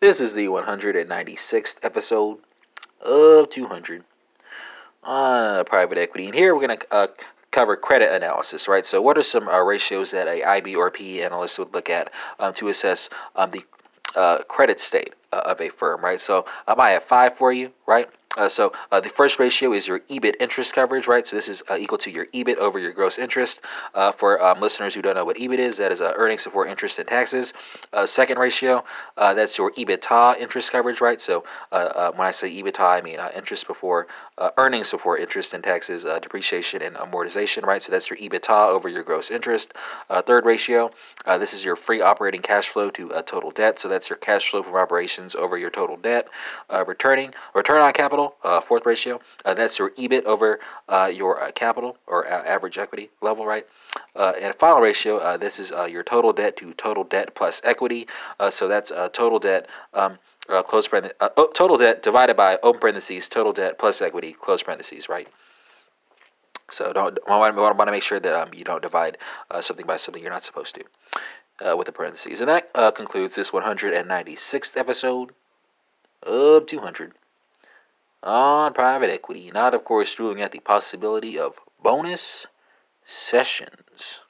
This is the 196th episode of 200 on private equity. And here we're going to uh, cover credit analysis, right? So, what are some uh, ratios that a IB or PE analyst would look at um, to assess um, the uh, credit state uh, of a firm, right? So, um, I have five for you, right? Uh, so uh, the first ratio is your EBIT interest coverage, right? So this is uh, equal to your EBIT over your gross interest. Uh, for um, listeners who don't know what EBIT is, that is uh, earnings before interest and taxes. Uh, second ratio, that's your EBITDA interest coverage, right? So when I say EBITDA, I mean interest before earnings before interest and taxes, depreciation and amortization, right? So that's your EBITDA over your gross interest. third ratio, this is your free operating cash flow to total debt. So that's your cash flow from operations over your total debt. returning return on capital capital, uh, fourth ratio. Uh, that's your EBIT over uh, your uh, capital or average equity level, right? Uh, and final ratio, this is your total debt to total debt plus equity. so that's total debt. Um, close oh, total debt divided by open parentheses, total debt plus equity, close parentheses, right? So don't want, to make sure that um, you don't divide something by something you're not supposed to uh, with the parentheses. And that uh, concludes this 196th episode of 200 on private equity, not, of course, ruling out the possibility of bonus sessions.